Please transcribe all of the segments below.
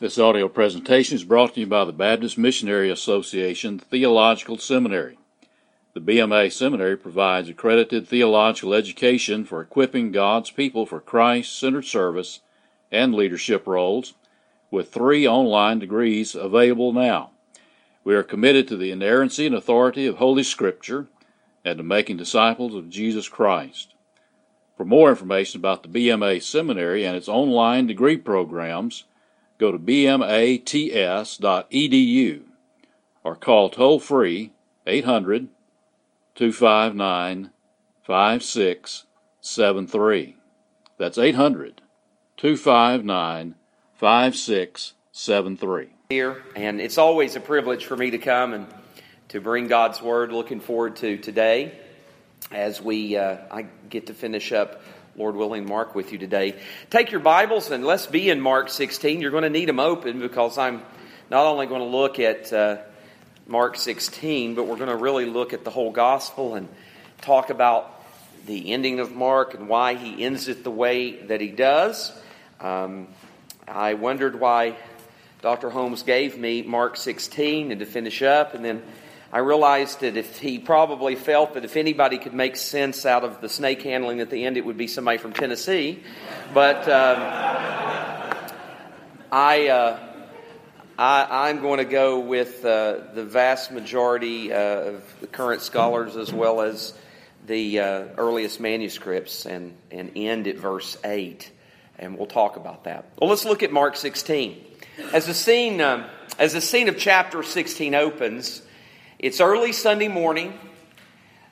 This audio presentation is brought to you by the Baptist Missionary Association Theological Seminary. The BMA Seminary provides accredited theological education for equipping God's people for Christ centered service and leadership roles, with three online degrees available now. We are committed to the inerrancy and authority of Holy Scripture and to making disciples of Jesus Christ. For more information about the BMA Seminary and its online degree programs, go to bmats.edu or call toll free 800 259 5673. That's 800 259 5673. Here, and it's always a privilege for me to come and to bring God's Word. Looking forward to today as we uh, I get to finish up, Lord willing, Mark with you today. Take your Bibles and let's be in Mark 16. You're going to need them open because I'm not only going to look at uh, Mark 16, but we're going to really look at the whole gospel and talk about the ending of Mark and why he ends it the way that he does. Um, I wondered why Dr. Holmes gave me Mark 16 and to finish up, and then I realized that if he probably felt that if anybody could make sense out of the snake handling at the end, it would be somebody from Tennessee. But um, I, uh, I, am going to go with uh, the vast majority uh, of the current scholars as well as the uh, earliest manuscripts and, and end at verse 8. And we'll talk about that. Well, let's look at Mark 16. As the scene, um, as the scene of chapter 16 opens, it's early Sunday morning.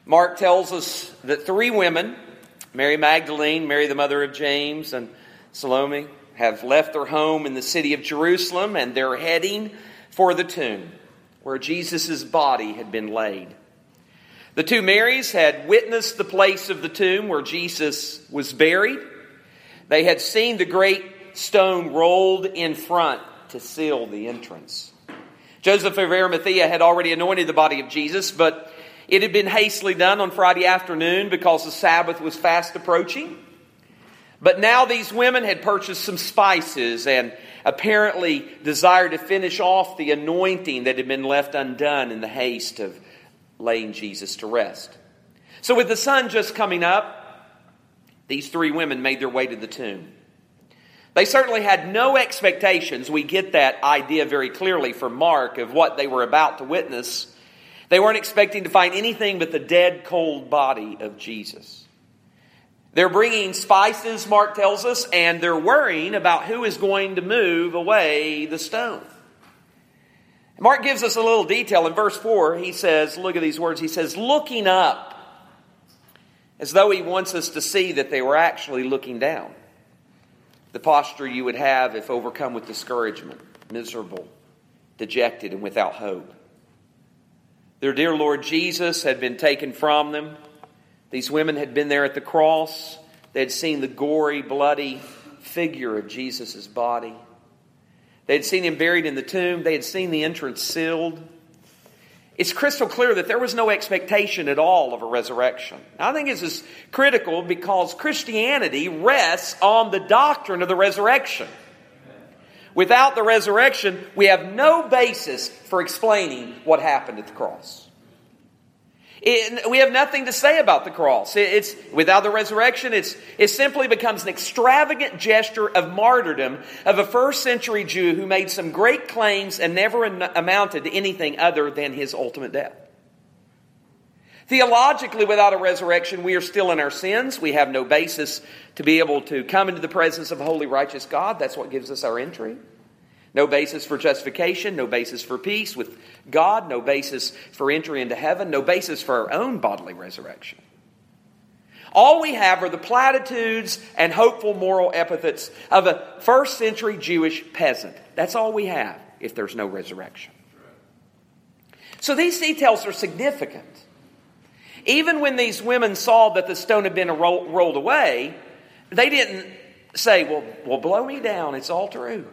Mark tells us that three women, Mary Magdalene, Mary the mother of James, and Salome, have left their home in the city of Jerusalem and they're heading for the tomb where Jesus' body had been laid. The two Marys had witnessed the place of the tomb where Jesus was buried. They had seen the great stone rolled in front to seal the entrance. Joseph of Arimathea had already anointed the body of Jesus, but it had been hastily done on Friday afternoon because the Sabbath was fast approaching. But now these women had purchased some spices and apparently desired to finish off the anointing that had been left undone in the haste of laying Jesus to rest. So, with the sun just coming up, these three women made their way to the tomb. They certainly had no expectations. We get that idea very clearly from Mark of what they were about to witness. They weren't expecting to find anything but the dead, cold body of Jesus. They're bringing spices, Mark tells us, and they're worrying about who is going to move away the stone. Mark gives us a little detail in verse 4. He says, Look at these words. He says, looking up, as though he wants us to see that they were actually looking down the posture you would have if overcome with discouragement, miserable, dejected, and without hope. Their dear Lord Jesus had been taken from them. These women had been there at the cross. They had seen the gory, bloody figure of Jesus' body. They had seen him buried in the tomb. They had seen the entrance sealed it's crystal clear that there was no expectation at all of a resurrection. I think this is critical because Christianity rests on the doctrine of the resurrection. Without the resurrection, we have no basis for explaining what happened at the cross. It, we have nothing to say about the cross. It, it's without the resurrection, it's, it simply becomes an extravagant gesture of martyrdom of a first century Jew who made some great claims and never amounted to anything other than his ultimate death. Theologically, without a resurrection, we are still in our sins. We have no basis to be able to come into the presence of a holy, righteous God. That's what gives us our entry. No basis for justification, no basis for peace with God, no basis for entry into heaven, no basis for our own bodily resurrection. All we have are the platitudes and hopeful moral epithets of a first century Jewish peasant. That's all we have if there's no resurrection. So these details are significant. Even when these women saw that the stone had been rolled away, they didn't say, Well, well blow me down, it's all true.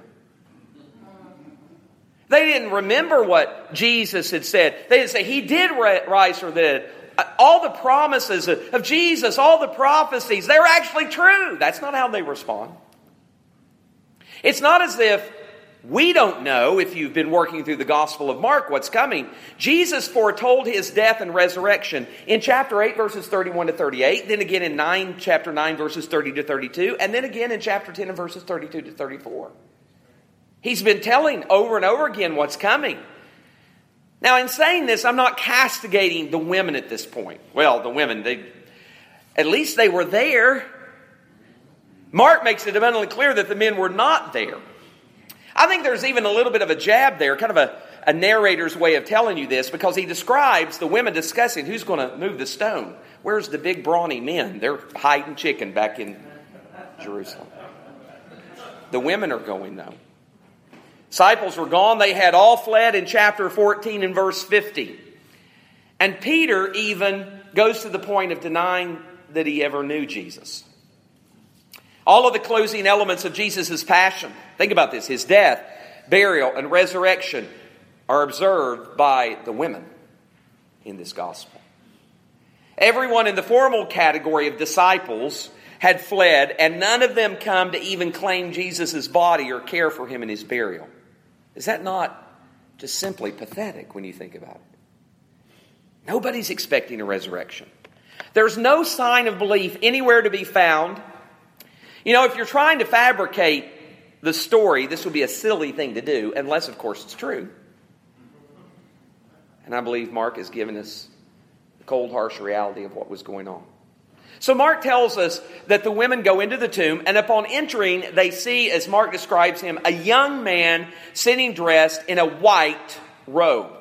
They didn't remember what Jesus had said. They didn't say, He did rise from the dead. Uh, all the promises of Jesus, all the prophecies, they're actually true. That's not how they respond. It's not as if We don't know, if you've been working through the Gospel of Mark, what's coming. Jesus foretold his death and resurrection in chapter 8, verses 31 to 38, then again in 9, chapter 9, verses 30 to 32, and then again in chapter 10 and verses 32 to 34. He's been telling over and over again what's coming. Now, in saying this, I'm not castigating the women at this point. Well, the women, they, at least they were there. Mark makes it abundantly clear that the men were not there. I think there's even a little bit of a jab there, kind of a, a narrator's way of telling you this, because he describes the women discussing who's going to move the stone. Where's the big brawny men? They're hiding chicken back in Jerusalem. The women are going, though. Disciples were gone. They had all fled in chapter 14 and verse 50. And Peter even goes to the point of denying that he ever knew Jesus. All of the closing elements of Jesus' passion, think about this his death, burial, and resurrection are observed by the women in this gospel. Everyone in the formal category of disciples had fled, and none of them come to even claim Jesus' body or care for him in his burial. Is that not just simply pathetic when you think about it? Nobody's expecting a resurrection. There's no sign of belief anywhere to be found you know, if you're trying to fabricate the story, this would be a silly thing to do, unless, of course, it's true. And I believe Mark has given us the cold, harsh reality of what was going on. So Mark tells us that the women go into the tomb, and upon entering, they see, as Mark describes him, a young man sitting dressed in a white robe.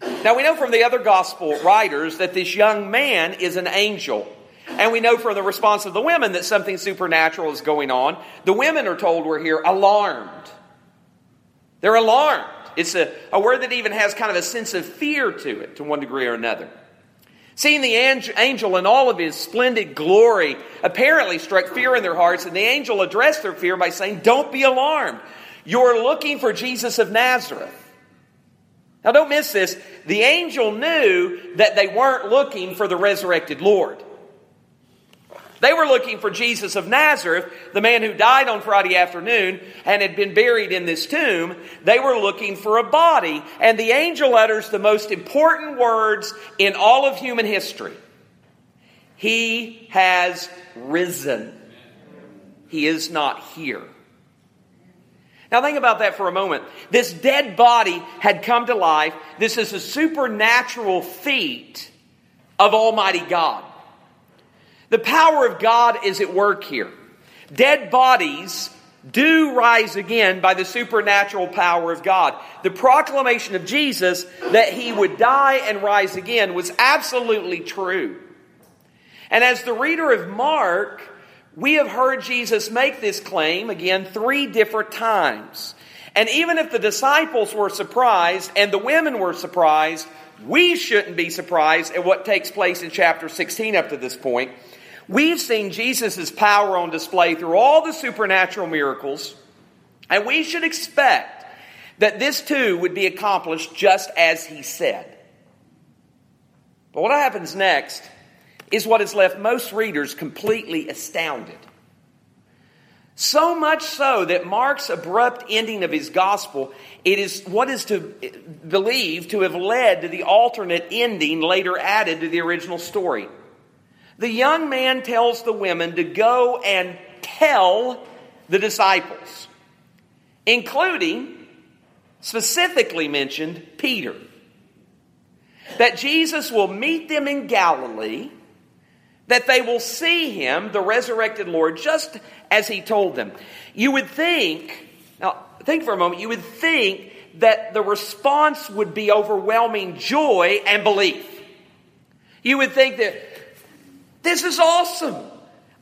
Now we know from the other gospel writers that this young man is an angel. And we know from the response of the women that something supernatural is going on. The women are told we're here alarmed. They're alarmed. It's a, a word that even has kind of a sense of fear to it, to one degree or another. Seeing the angel in all of his splendid glory apparently struck fear in their hearts, and the angel addressed their fear by saying, Don't be alarmed. You're looking for Jesus of Nazareth. Now, don't miss this. The angel knew that they weren't looking for the resurrected Lord. They were looking for Jesus of Nazareth, the man who died on Friday afternoon and had been buried in this tomb. They were looking for a body. And the angel utters the most important words in all of human history He has risen. He is not here. Now, think about that for a moment. This dead body had come to life. This is a supernatural feat of Almighty God. The power of God is at work here. Dead bodies do rise again by the supernatural power of God. The proclamation of Jesus that he would die and rise again was absolutely true. And as the reader of Mark, we have heard Jesus make this claim again three different times. And even if the disciples were surprised and the women were surprised, we shouldn't be surprised at what takes place in chapter 16 up to this point We've seen Jesus' power on display through all the supernatural miracles, and we should expect that this too would be accomplished just as he said. But what happens next is what has left most readers completely astounded. So much so that Mark's abrupt ending of his gospel, it is what is to believe to have led to the alternate ending later added to the original story the young man tells the women to go and tell the disciples, including specifically mentioned Peter, that Jesus will meet them in Galilee, that they will see him, the resurrected Lord, just as he told them. You would think, now think for a moment, you would think that the response would be overwhelming joy and belief. You would think that this is awesome.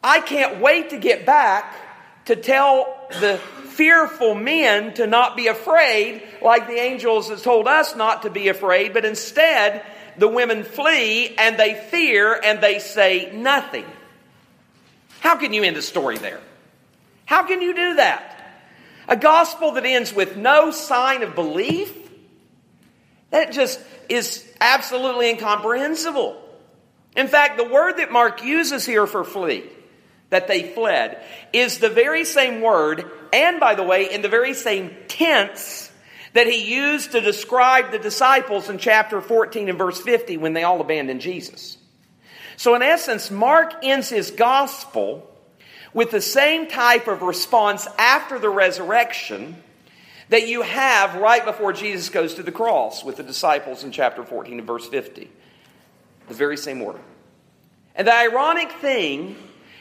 I can't wait to get back to tell the fearful men to not be afraid, like the angels has told us not to be afraid, but instead the women flee and they fear and they say nothing. How can you end a story there? How can you do that? A gospel that ends with no sign of belief? That just is absolutely incomprehensible. In fact, the word that Mark uses here for flee, that they fled, is the very same word, and by the way, in the very same tense that he used to describe the disciples in chapter 14 and verse 50 when they all abandoned Jesus. So, in essence, Mark ends his gospel with the same type of response after the resurrection that you have right before Jesus goes to the cross with the disciples in chapter 14 and verse 50. The very same order. And the ironic thing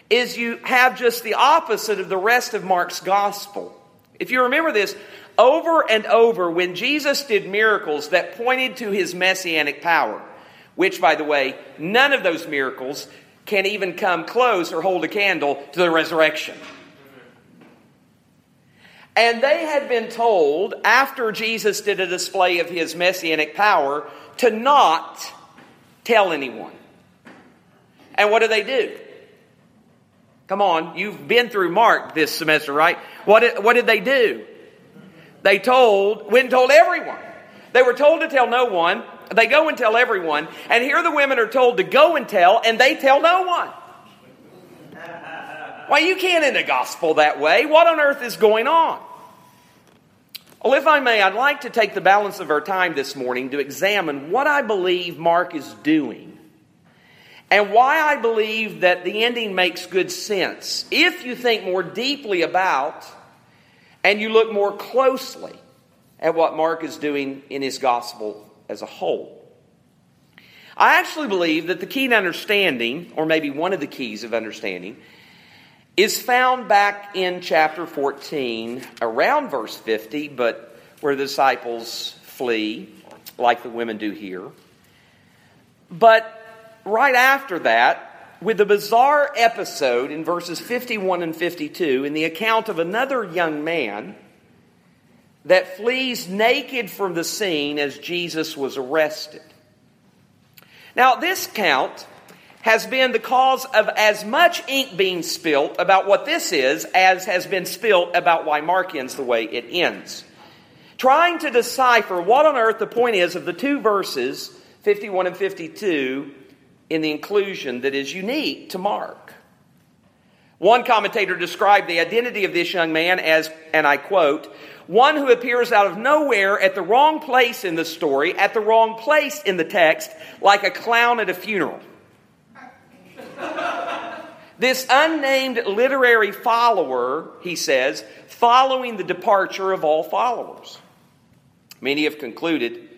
is you have just the opposite of the rest of Mark's gospel. If you remember this, over and over, when Jesus did miracles that pointed to his messianic power, which, by the way, none of those miracles can even come close or hold a candle to the resurrection. And they had been told, after Jesus did a display of his messianic power, to not tell anyone. And what do they do? Come on, you've been through Mark this semester, right? What did, what did they do? They told, went and told everyone. They were told to tell no one. They go and tell everyone. And here the women are told to go and tell, and they tell no one. Why, you can't end a gospel that way. What on earth is going on? Well, if I may, I'd like to take the balance of our time this morning to examine what I believe Mark is doing and why I believe that the ending makes good sense if you think more deeply about and you look more closely at what Mark is doing in his gospel as a whole. I actually believe that the key to understanding, or maybe one of the keys of understanding, is found back in chapter 14, around verse 50, but where the disciples flee, like the women do here. But right after that, with a bizarre episode in verses 51 and 52 in the account of another young man that flees naked from the scene as Jesus was arrested. Now, this count has been the cause of as much ink being spilt about what this is as has been spilt about why Mark ends the way it ends. Trying to decipher what on earth the point is of the two verses, 51 and 52, in the inclusion that is unique to Mark. One commentator described the identity of this young man as, and I quote, one who appears out of nowhere at the wrong place in the story, at the wrong place in the text, like a clown at a funeral. This unnamed literary follower, he says, following the departure of all followers. Many have concluded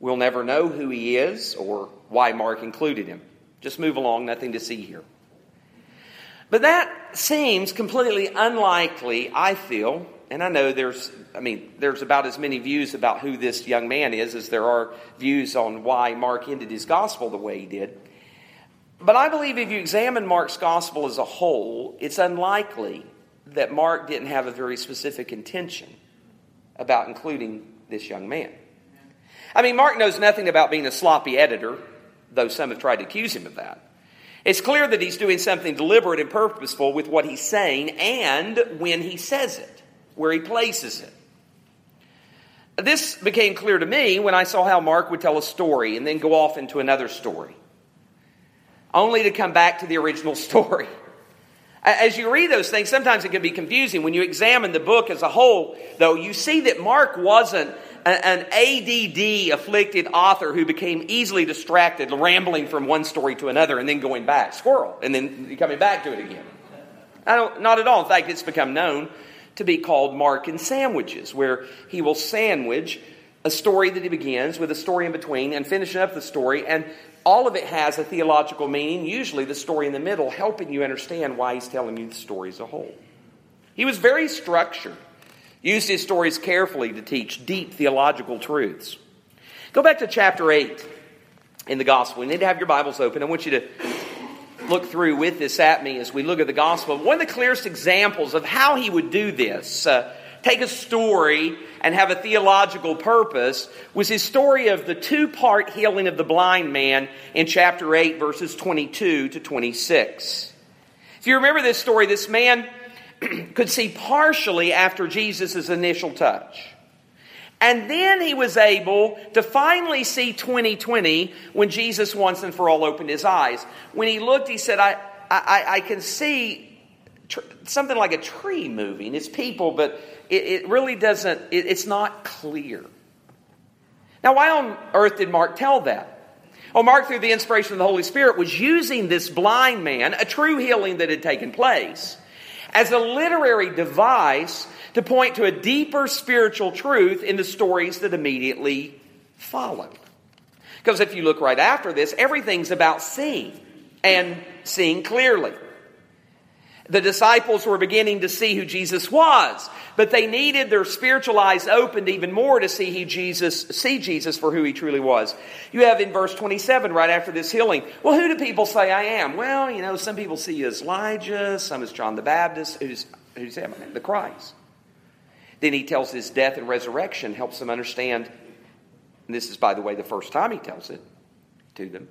we'll never know who he is or why Mark included him. Just move along, nothing to see here. But that seems completely unlikely, I feel, and I know there's, I mean, there's about as many views about who this young man is as there are views on why Mark ended his gospel the way he did. But I believe if you examine Mark's gospel as a whole, it's unlikely that Mark didn't have a very specific intention about including this young man. I mean, Mark knows nothing about being a sloppy editor though some have tried to accuse him of that. It's clear that he's doing something deliberate and purposeful with what he's saying and when he says it, where he places it. This became clear to me when I saw how Mark would tell a story and then go off into another story, only to come back to the original story. As you read those things, sometimes it can be confusing. When you examine the book as a whole, though, you see that Mark wasn't an ADD afflicted author who became easily distracted, rambling from one story to another and then going back. Squirrel. And then coming back to it again. I don't, not at all. In fact, it's become known to be called Markan Sandwiches, where he will sandwich a story that he begins with a story in between and finishing up the story. And all of it has a theological meaning, usually the story in the middle, helping you understand why he's telling you the story as a whole. He was very structured used his stories carefully to teach deep theological truths. Go back to chapter 8 in the gospel. You need to have your Bibles open. I want you to look through with this at me as we look at the gospel. One of the clearest examples of how he would do this, uh, take a story and have a theological purpose, was his story of the two part healing of the blind man in chapter 8, verses 22 to 26. If you remember this story, this man could see partially after Jesus' initial touch. And then he was able to finally see 2020 when Jesus once and for all opened his eyes. When he looked, he said, I, I, I can see tr- something like a tree moving. It's people, but it, it really doesn't, it, it's not clear. Now, why on earth did Mark tell that? Well, Mark, through the inspiration of the Holy Spirit, was using this blind man, a true healing that had taken place, as a literary device to point to a deeper spiritual truth in the stories that immediately followed. Because if you look right after this, everything's about seeing and seeing clearly. The disciples were beginning to see who Jesus was, but they needed their spiritual eyes opened even more to see Jesus, see Jesus for who he truly was. You have in verse 27, right after this healing, well, who do people say I am? Well, you know, some people see you as Elijah, some as John the Baptist, who's, who's the Christ. Then he tells his death and resurrection, helps them understand. And this is, by the way, the first time he tells it to them.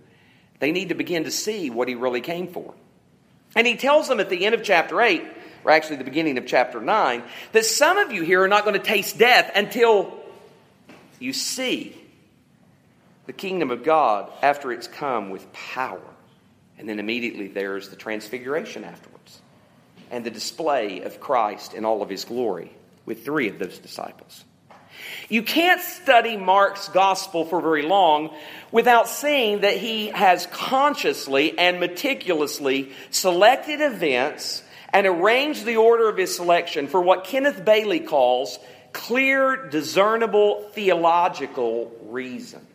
They need to begin to see what he really came for. And he tells them at the end of chapter 8, or actually the beginning of chapter 9, that some of you here are not going to taste death until you see the kingdom of God after it's come with power. And then immediately there's the transfiguration afterwards and the display of Christ in all of his glory with three of those disciples. You can't study Mark's gospel for very long without seeing that he has consciously and meticulously selected events and arranged the order of his selection for what Kenneth Bailey calls clear, discernible theological reasons.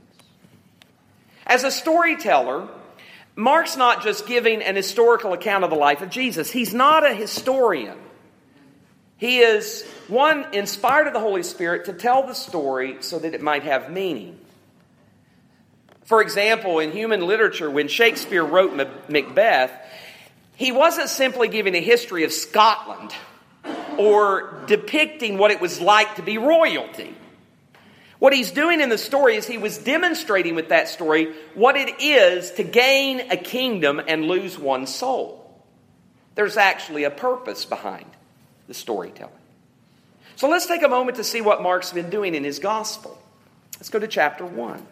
As a storyteller, Mark's not just giving an historical account of the life of Jesus, he's not a historian. He is one inspired of the Holy Spirit to tell the story so that it might have meaning. For example, in human literature, when Shakespeare wrote Macbeth, he wasn't simply giving a history of Scotland or depicting what it was like to be royalty. What he's doing in the story is he was demonstrating with that story what it is to gain a kingdom and lose one's soul. There's actually a purpose behind the storytelling. So let's take a moment to see what Mark's been doing in his gospel. Let's go to chapter 1.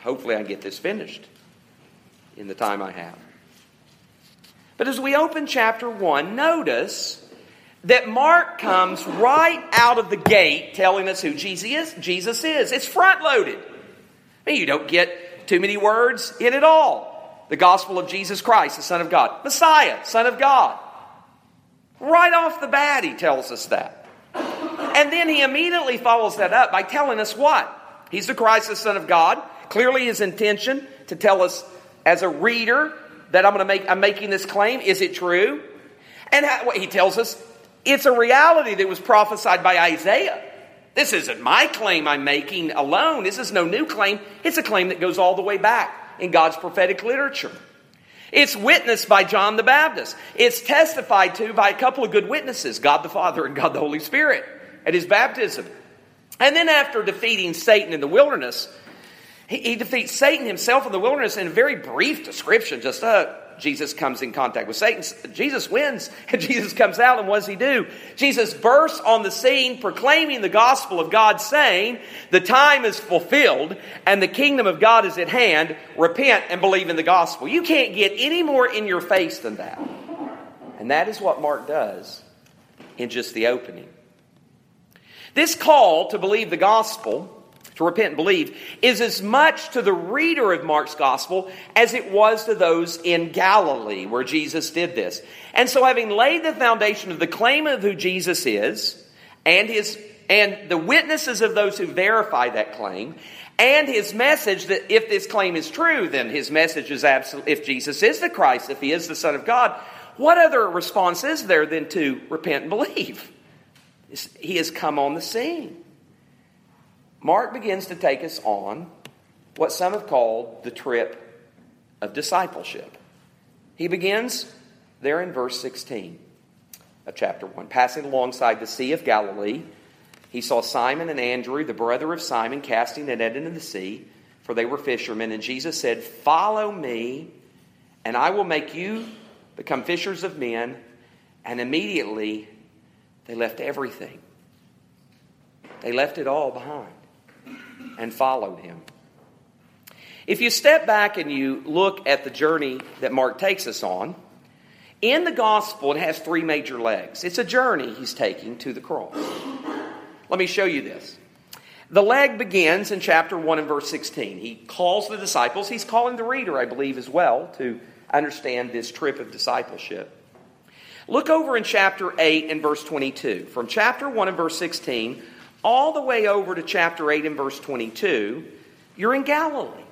Hopefully, I get this finished in the time I have. But as we open chapter 1, notice that Mark comes right out of the gate telling us who Jesus is. Jesus is. It's front loaded. I mean, you don't get too many words in it all. The gospel of Jesus Christ, the Son of God. Messiah, Son of God. Right off the bat, he tells us that. And then he immediately follows that up by telling us what? He's the Christ, the Son of God. Clearly, his intention to tell us as a reader that I'm going to make, I'm making this claim. Is it true? And how, he tells us it's a reality that was prophesied by Isaiah. This isn't my claim I'm making alone. This is no new claim. It's a claim that goes all the way back in God's prophetic literature. It's witnessed by John the Baptist. It's testified to by a couple of good witnesses, God the Father and God the Holy Spirit, at his baptism. And then after defeating Satan in the wilderness, he, he defeats Satan himself in the wilderness in a very brief description, just uh, Jesus comes in contact with Satan. Jesus wins, and Jesus comes out, and what does he do? Jesus bursts on the scene proclaiming the gospel of God, saying, The time is fulfilled, and the kingdom of God is at hand. Repent and believe in the gospel. You can't get any more in your face than that. And that is what Mark does in just the opening. This call to believe the gospel to repent and believe, is as much to the reader of Mark's gospel as it was to those in Galilee where Jesus did this. And so, having laid the foundation of the claim of who Jesus is, and his and the witnesses of those who verify that claim, and his message that if this claim is true, then his message is absolute. If Jesus is the Christ, if he is the Son of God, what other response is there than to repent and believe? He has come on the scene. Mark begins to take us on what some have called the trip of discipleship. He begins there in verse 16 of chapter 1. Passing alongside the Sea of Galilee, he saw Simon and Andrew, the brother of Simon, casting a net into the sea, for they were fishermen. And Jesus said, Follow me, and I will make you become fishers of men. And immediately they left everything, they left it all behind and followed him. If you step back and you look at the journey that Mark takes us on, In the gospel, it has three major legs. It's a journey he's taking to the cross. Let me show you this. The leg begins in chapter 1 and verse 16. He calls the disciples. He's calling the reader, I believe, as well, to understand this trip of discipleship. Look over in chapter 8 and verse 22. From chapter 1 and verse 16 all the way over to chapter 8 and verse 22, you're in Galilee.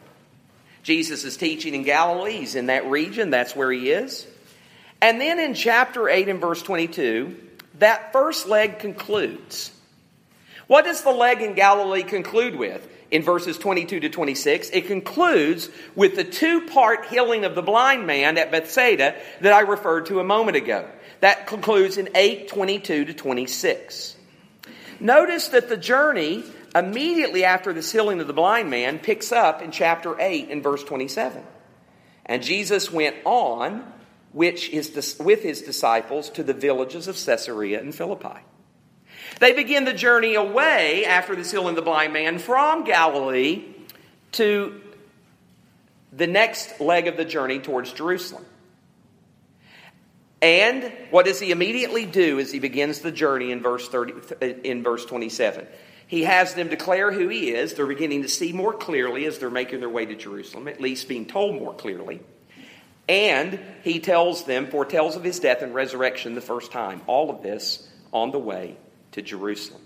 Jesus is teaching in Galilee. He's in that region. That's where he is. And then in chapter 8 and verse 22, that first leg concludes. What does the leg in Galilee conclude with? In verses 22 to 26, it concludes with the two part healing of the blind man at Bethsaida that I referred to a moment ago. That concludes in 8 22 to 26. Notice that the journey immediately after this healing of the blind man picks up in chapter 8 and verse 27. And Jesus went on which is with his disciples to the villages of Caesarea and Philippi. They begin the journey away after this healing of the blind man from Galilee to the next leg of the journey towards Jerusalem. And what does he immediately do as he begins the journey in verse 30 in verse 27? He has them declare who he is. They're beginning to see more clearly as they're making their way to Jerusalem, at least being told more clearly. And he tells them, foretells of his death and resurrection the first time. All of this on the way to Jerusalem.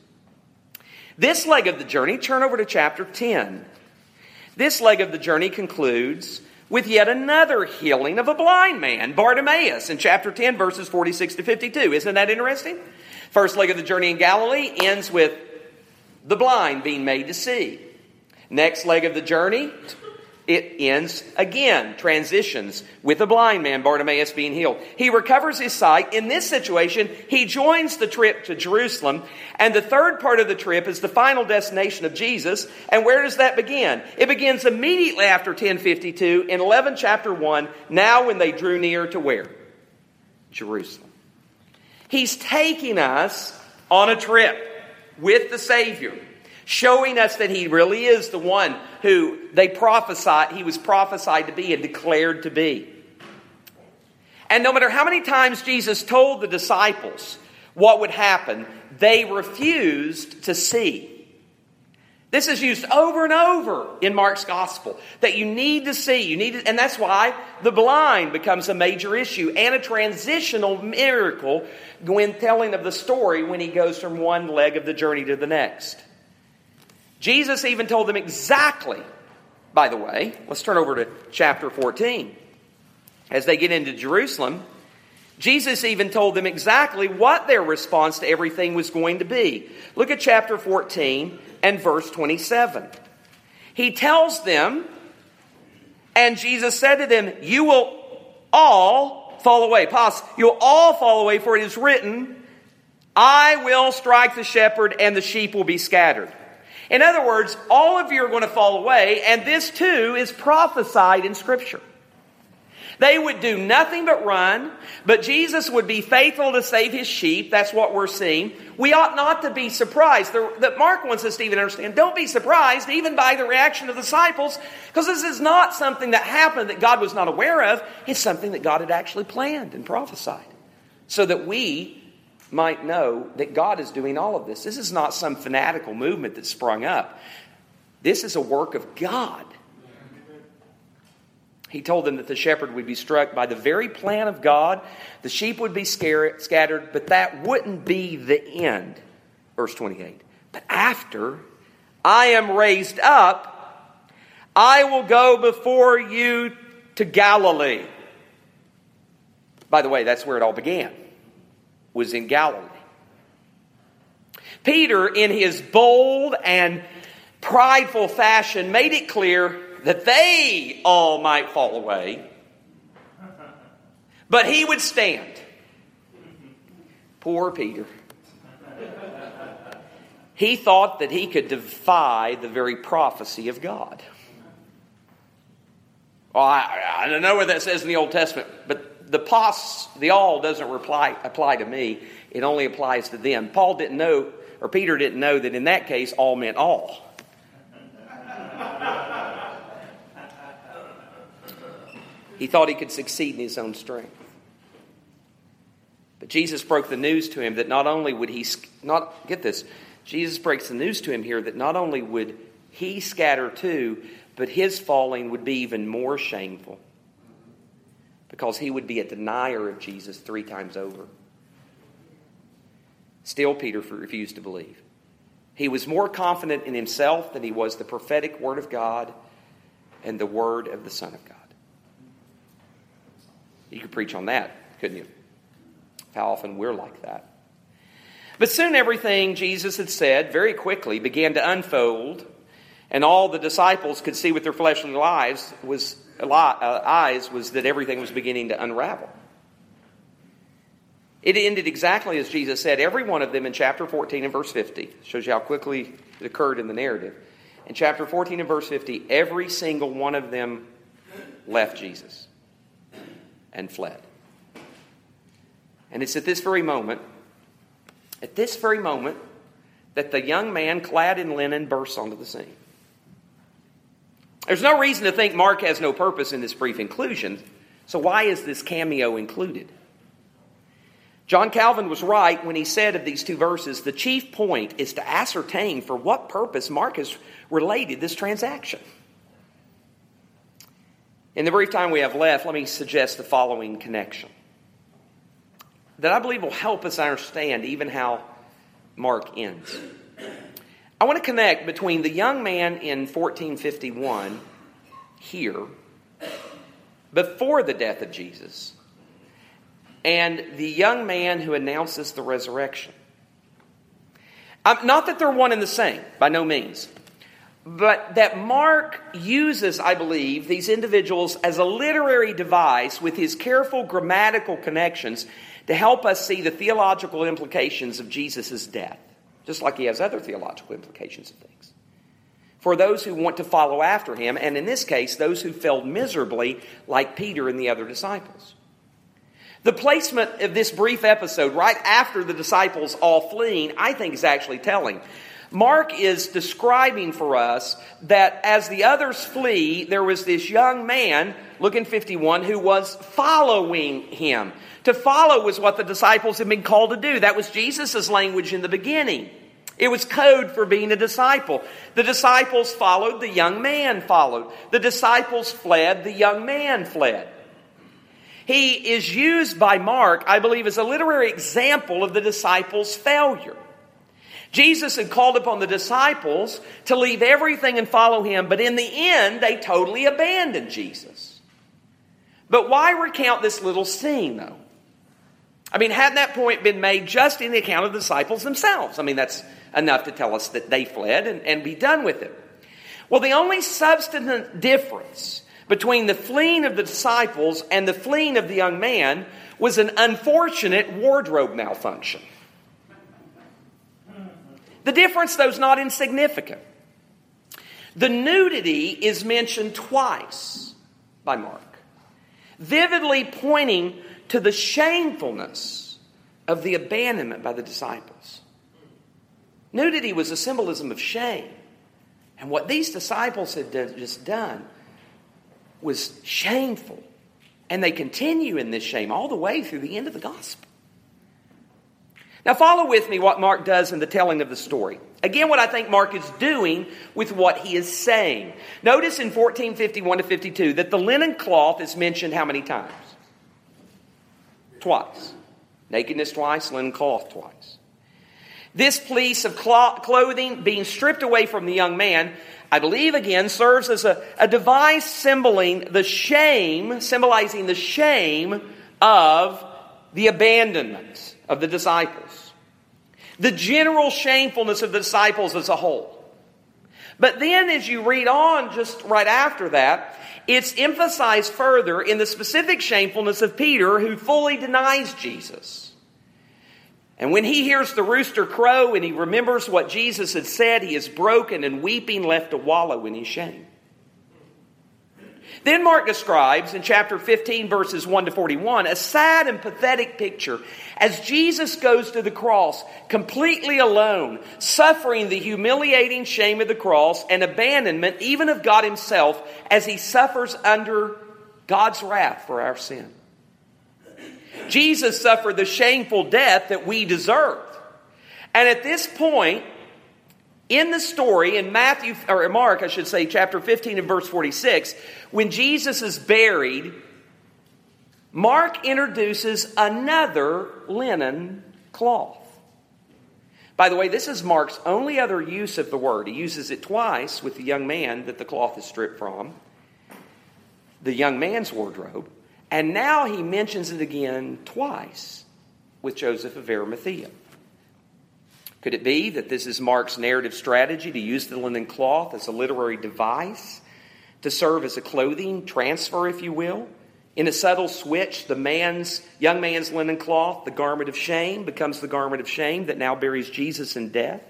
This leg of the journey, turn over to chapter 10. This leg of the journey concludes with yet another healing of a blind man, Bartimaeus, in chapter 10, verses 46 to 52. Isn't that interesting? First leg of the journey in Galilee ends with the blind being made to see. Next leg of the journey, it ends again, transitions with a blind man, Bartimaeus, being healed. He recovers his sight. In this situation, he joins the trip to Jerusalem. And the third part of the trip is the final destination of Jesus. And where does that begin? It begins immediately after 1052 in 11 chapter 1, now when they drew near to where? Jerusalem. He's taking us on a trip with the Savior showing us that he really is the one who they prophesied, he was prophesied to be and declared to be. And no matter how many times Jesus told the disciples what would happen, they refused to see. This is used over and over in Mark's gospel that you need to see. You need to, and that's why the blind becomes a major issue and a transitional miracle when telling of the story when he goes from one leg of the journey to the next. Jesus even told them exactly, by the way, let's turn over to chapter 14. As they get into Jerusalem, Jesus even told them exactly what their response to everything was going to be. Look at chapter 14 and verse 27. He tells them, and Jesus said to them, You will all fall away. Pause. You'll all fall away, for it is written, I will strike the shepherd, and the sheep will be scattered. In other words, all of you are going to fall away, and this too is prophesied in Scripture. They would do nothing but run, but Jesus would be faithful to save his sheep. That's what we're seeing. We ought not to be surprised. That Mark wants us to even understand. Don't be surprised, even by the reaction of the disciples, because this is not something that happened that God was not aware of. It's something that God had actually planned and prophesied. So that we might know that God is doing all of this. This is not some fanatical movement that sprung up. This is a work of God. He told them that the shepherd would be struck by the very plan of God. The sheep would be scattered, but that wouldn't be the end. Verse 28. But after I am raised up, I will go before you to Galilee. By the way, that's where it all began was in Galilee. Peter, in his bold and prideful fashion, made it clear that they all might fall away, but he would stand. Poor Peter. He thought that he could defy the very prophecy of God. Well, I, I don't know where that says in the Old Testament, but the pos, the all doesn't reply, apply to me. It only applies to them. Paul didn't know, or Peter didn't know that in that case, all meant all. he thought he could succeed in his own strength. But Jesus broke the news to him that not only would he not get this, Jesus breaks the news to him here that not only would he scatter too, but his falling would be even more shameful because he would be a denier of Jesus three times over. Still, Peter refused to believe. He was more confident in himself than he was the prophetic word of God and the word of the Son of God. You could preach on that, couldn't you? How often we're like that. But soon everything Jesus had said very quickly began to unfold, and all the disciples could see with their fleshly lives was, uh, eyes was that everything was beginning to unravel. It ended exactly as Jesus said. Every one of them in chapter 14 and verse 50 shows you how quickly it occurred in the narrative. In chapter 14 and verse 50, every single one of them left Jesus and fled. And it's at this very moment, at this very moment, that the young man clad in linen bursts onto the scene. There's no reason to think Mark has no purpose in this brief inclusion, so why is this cameo included? John Calvin was right when he said of these two verses the chief point is to ascertain for what purpose Mark has related this transaction. In the brief time we have left, let me suggest the following connection that I believe will help us understand even how Mark ends. I want to connect between the young man in 1451 here, before the death of Jesus, and the young man who announces the resurrection. Um, not that they're one and the same, by no means, but that Mark uses, I believe, these individuals as a literary device with his careful grammatical connections to help us see the theological implications of Jesus' death, just like he has other theological implications of things. For those who want to follow after him, and in this case, those who failed miserably, like Peter and the other disciples. The placement of this brief episode right after the disciples all fleeing, I think, is actually telling. Mark is describing for us that as the others flee, there was this young man, look in 51, who was following him. To follow was what the disciples had been called to do. That was Jesus' language in the beginning. It was code for being a disciple. The disciples followed, the young man followed. The disciples fled, the young man fled. He is used by Mark, I believe, as a literary example of the disciples' failure. Jesus had called upon the disciples to leave everything and follow him, but in the end, they totally abandoned Jesus. But why recount this little scene, though? I mean, hadn't that point been made just in the account of the disciples themselves? I mean, that's enough to tell us that they fled and, and be done with it. Well, the only substantive difference between the fleeing of the disciples and the fleeing of the young man was an unfortunate wardrobe malfunction. The difference, though, is not insignificant. The nudity is mentioned twice by Mark, vividly pointing to the shamefulness of the abandonment by the disciples. Nudity was a symbolism of shame. And what these disciples had just done was shameful. And they continue in this shame all the way through the end of the gospel. Now, follow with me what Mark does in the telling of the story. Again, what I think Mark is doing with what he is saying. Notice in 1451 to 52 that the linen cloth is mentioned how many times? Twice. Nakedness twice, linen cloth twice. This piece of clothing being stripped away from the young man I believe again serves as a, a device symboling the shame, symbolizing the shame of the abandonment of the disciples. The general shamefulness of the disciples as a whole. But then as you read on just right after that, it's emphasized further in the specific shamefulness of Peter who fully denies Jesus. And when he hears the rooster crow and he remembers what Jesus had said, he is broken and weeping, left to wallow in his shame. Then Mark describes in chapter 15, verses 1 to 41, a sad and pathetic picture as Jesus goes to the cross completely alone, suffering the humiliating shame of the cross and abandonment even of God Himself as He suffers under God's wrath for our sin. Jesus suffered the shameful death that we deserve. And at this point, in the story, in Matthew, or Mark, I should say, chapter 15 and verse 46, when Jesus is buried, Mark introduces another linen cloth. By the way, this is Mark's only other use of the word. He uses it twice with the young man that the cloth is stripped from, the young man's wardrobe, and now he mentions it again twice with Joseph of Arimathea. Could it be that this is Mark's narrative strategy to use the linen cloth as a literary device to serve as a clothing transfer, if you will? In a subtle switch, the man's young man's linen cloth, the garment of shame, becomes the garment of shame that now buries Jesus in death.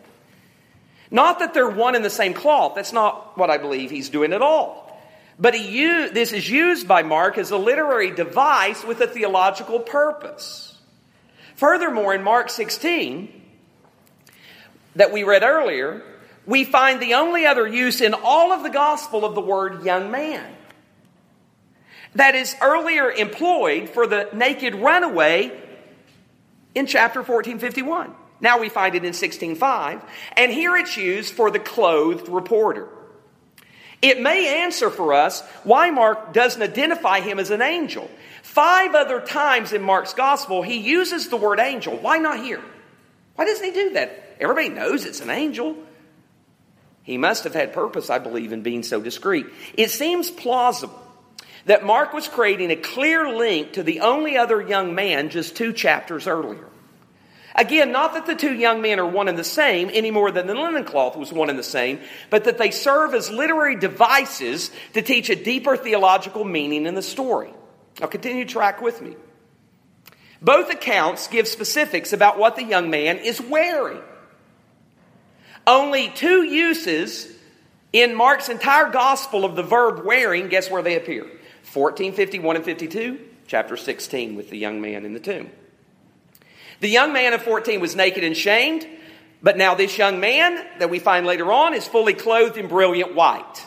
Not that they're one and the same cloth. That's not what I believe he's doing at all. But he used, this is used by Mark as a literary device with a theological purpose. Furthermore, in Mark 16, that we read earlier, we find the only other use in all of the gospel of the word young man. That is earlier employed for the naked runaway in chapter 1451. Now we find it in 16.5, and here it's used for the clothed reporter. It may answer for us why Mark doesn't identify him as an angel. Five other times in Mark's gospel, he uses the word angel. Why not here? Why doesn't he do that? Everybody knows it's an angel. He must have had purpose, I believe, in being so discreet. It seems plausible that Mark was creating a clear link to the only other young man just two chapters earlier. Again, not that the two young men are one and the same any more than the linen cloth was one and the same, but that they serve as literary devices to teach a deeper theological meaning in the story. Now, continue to track with me. Both accounts give specifics about what the young man is wearing. Only two uses in Mark's entire gospel of the verb wearing, guess where they appear? 1451 and 52, chapter 16, with the young man in the tomb. The young man of 14 was naked and shamed, but now this young man that we find later on is fully clothed in brilliant white.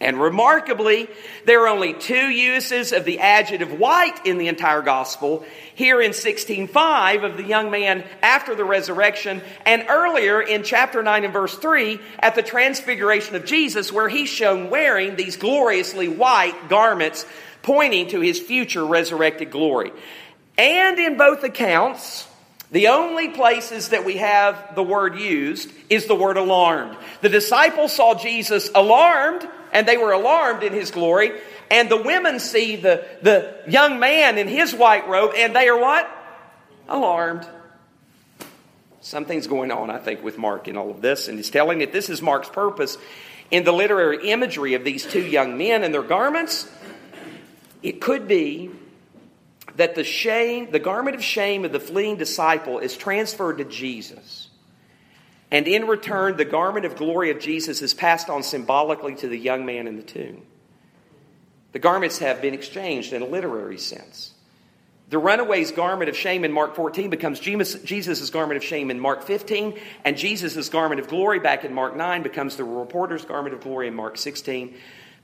And remarkably, there are only two uses of the adjective white in the entire gospel. Here in 16:5 of the young man after the resurrection, and earlier in chapter 9 and verse 3 at the transfiguration of Jesus, where he's shown wearing these gloriously white garments pointing to his future resurrected glory. And in both accounts, the only places that we have the word used is the word alarmed. The disciples saw Jesus alarmed and they were alarmed in his glory. And the women see the, the young man in his white robe, and they are what? Alarmed. Something's going on, I think, with Mark in all of this, and he's telling that this is Mark's purpose in the literary imagery of these two young men and their garments. It could be that the shame, the garment of shame of the fleeing disciple is transferred to Jesus. And in return, the garment of glory of Jesus is passed on symbolically to the young man in the tomb. The garments have been exchanged in a literary sense. The runaway's garment of shame in Mark 14 becomes Jesus' garment of shame in Mark 15, and Jesus' garment of glory back in Mark 9 becomes the reporter's garment of glory in Mark 16.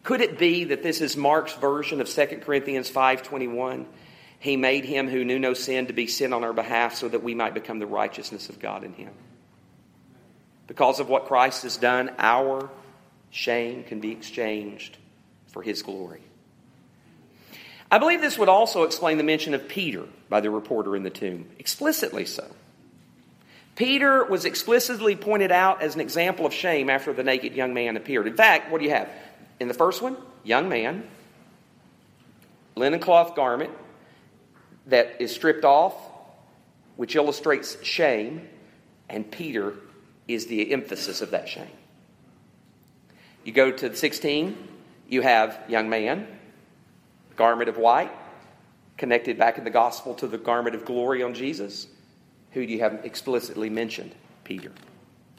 Could it be that this is Mark's version of 2 Corinthians 5:21? He made him who knew no sin to be sin on our behalf so that we might become the righteousness of God in him. Because of what Christ has done, our shame can be exchanged for his glory. I believe this would also explain the mention of Peter by the reporter in the tomb, explicitly so. Peter was explicitly pointed out as an example of shame after the naked young man appeared. In fact, what do you have? In the first one, young man, linen cloth garment that is stripped off, which illustrates shame, and Peter is the emphasis of that shame. You go to the 16, you have young man, garment of white, connected back in the gospel to the garment of glory on Jesus. Who do you have explicitly mentioned? Peter.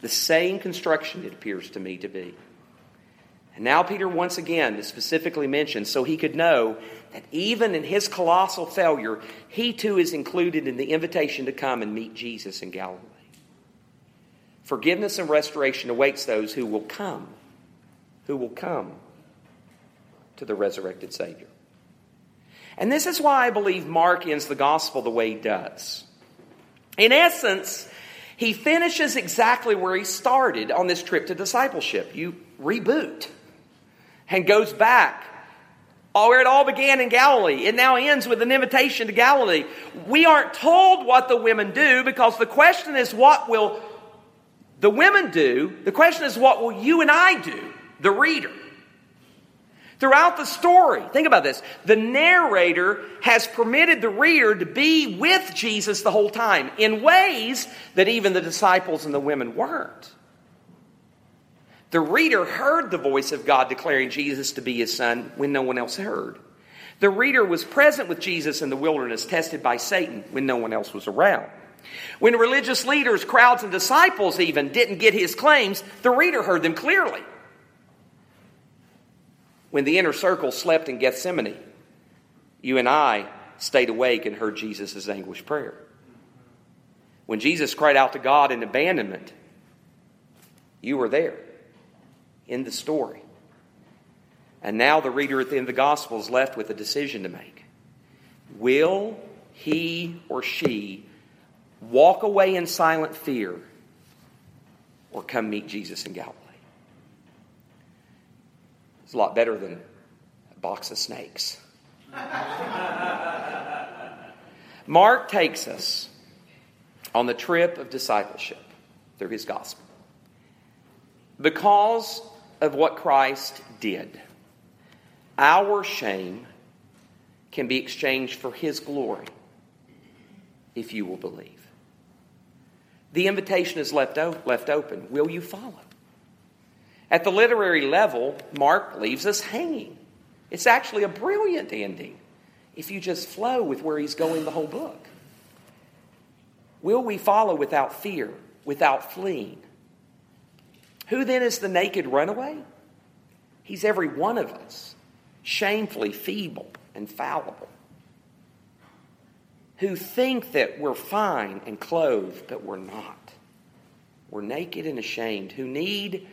The same construction, it appears to me to be. And now Peter once again is specifically mentioned so he could know that even in his colossal failure, he too is included in the invitation to come and meet Jesus in Galilee. Forgiveness and restoration awaits those who will come, who will come to the resurrected Savior. And this is why I believe Mark ends the gospel the way he does. In essence, he finishes exactly where he started on this trip to discipleship. You reboot and goes back Oh, where it all began in Galilee. It now ends with an invitation to Galilee. We aren't told what the women do because the question is what will the women do? The question is what will you and I do, the reader? Throughout the story, think about this. The narrator has permitted the reader to be with Jesus the whole time in ways that even the disciples and the women weren't. The reader heard the voice of God declaring Jesus to be his son when no one else heard. The reader was present with Jesus in the wilderness, tested by Satan when no one else was around. When religious leaders, crowds, and disciples even didn't get his claims, the reader heard them clearly. When the inner circle slept in Gethsemane, you and I stayed awake and heard Jesus' anguished prayer. When Jesus cried out to God in abandonment, you were there in the story. And now the reader at the end of the gospel is left with a decision to make. Will he or she walk away in silent fear or come meet Jesus in Galilee? It's a lot better than a box of snakes. Mark takes us on the trip of discipleship through his gospel. Because of what Christ did. Our shame can be exchanged for His glory if you will believe. The invitation is left, o- left open. Will you follow? At the literary level, Mark leaves us hanging. It's actually a brilliant ending if you just flow with where he's going the whole book. Will we follow without fear, without fleeing? Who then is the naked runaway? He's every one of us, shamefully feeble and fallible, who think that we're fine and clothed, but we're not. We're naked and ashamed, who need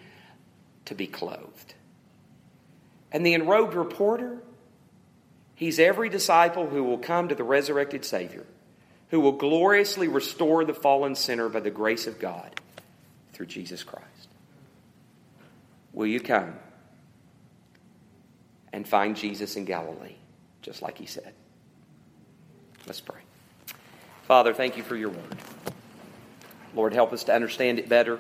to be clothed. And the enrobed reporter, he's every disciple who will come to the resurrected Savior, who will gloriously restore the fallen sinner by the grace of God through Jesus Christ. Will you come and find Jesus in Galilee, just like he said? Let's pray. Father, thank you for your word. Lord, help us to understand it better.